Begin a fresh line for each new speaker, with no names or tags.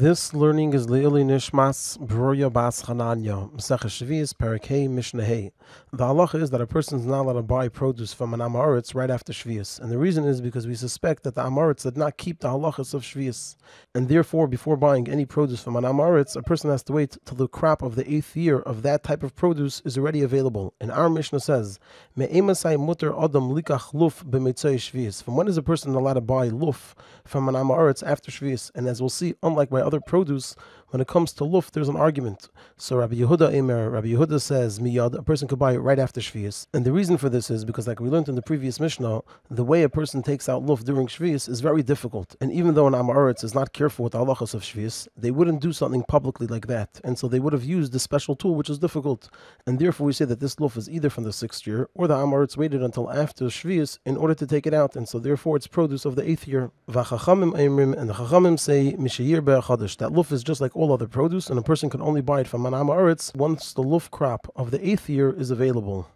This learning is L'ilui Nishmas Broya Bas Chananya, Mesech Shvius, Perek Hei, Mishnah. The halacha is that a person is not allowed to buy produce from an Amoritz right after Shvius. And the reason is because we suspect that the Amoritz did not keep the halachas of Shvius. And therefore, before buying any produce from an Amoritz, a person has to wait till the crop of the eighth year of that type of produce is already available. And our Mishnah says, mutter adam likach luf b'mitzay. From when is a person allowed to buy luf from an Amoritz after Shvius? And as we'll see, unlike by other produce, when it comes to luft, there's an argument. So Rabbi Yehuda Emer, Rabbi Yehuda says miyad, a person could buy it right after Shvius. And the reason for this is because, like we learned in the previous Mishnah, the way a person takes out luft during Shvius is very difficult. And even though an Amaretz is not careful with the halachas of Shvius, they wouldn't do something publicly like that. And so they would have used this special tool, which is difficult. And therefore we say that this luft is either from the sixth year, or the Amaretz waited until after Shvius in order to take it out. And so therefore it's produce of the eighth year. And the Chachamim say, that luft is just like all other produce, and a person can only buy it from an Amaretz once the luf crop of the eighth year is available.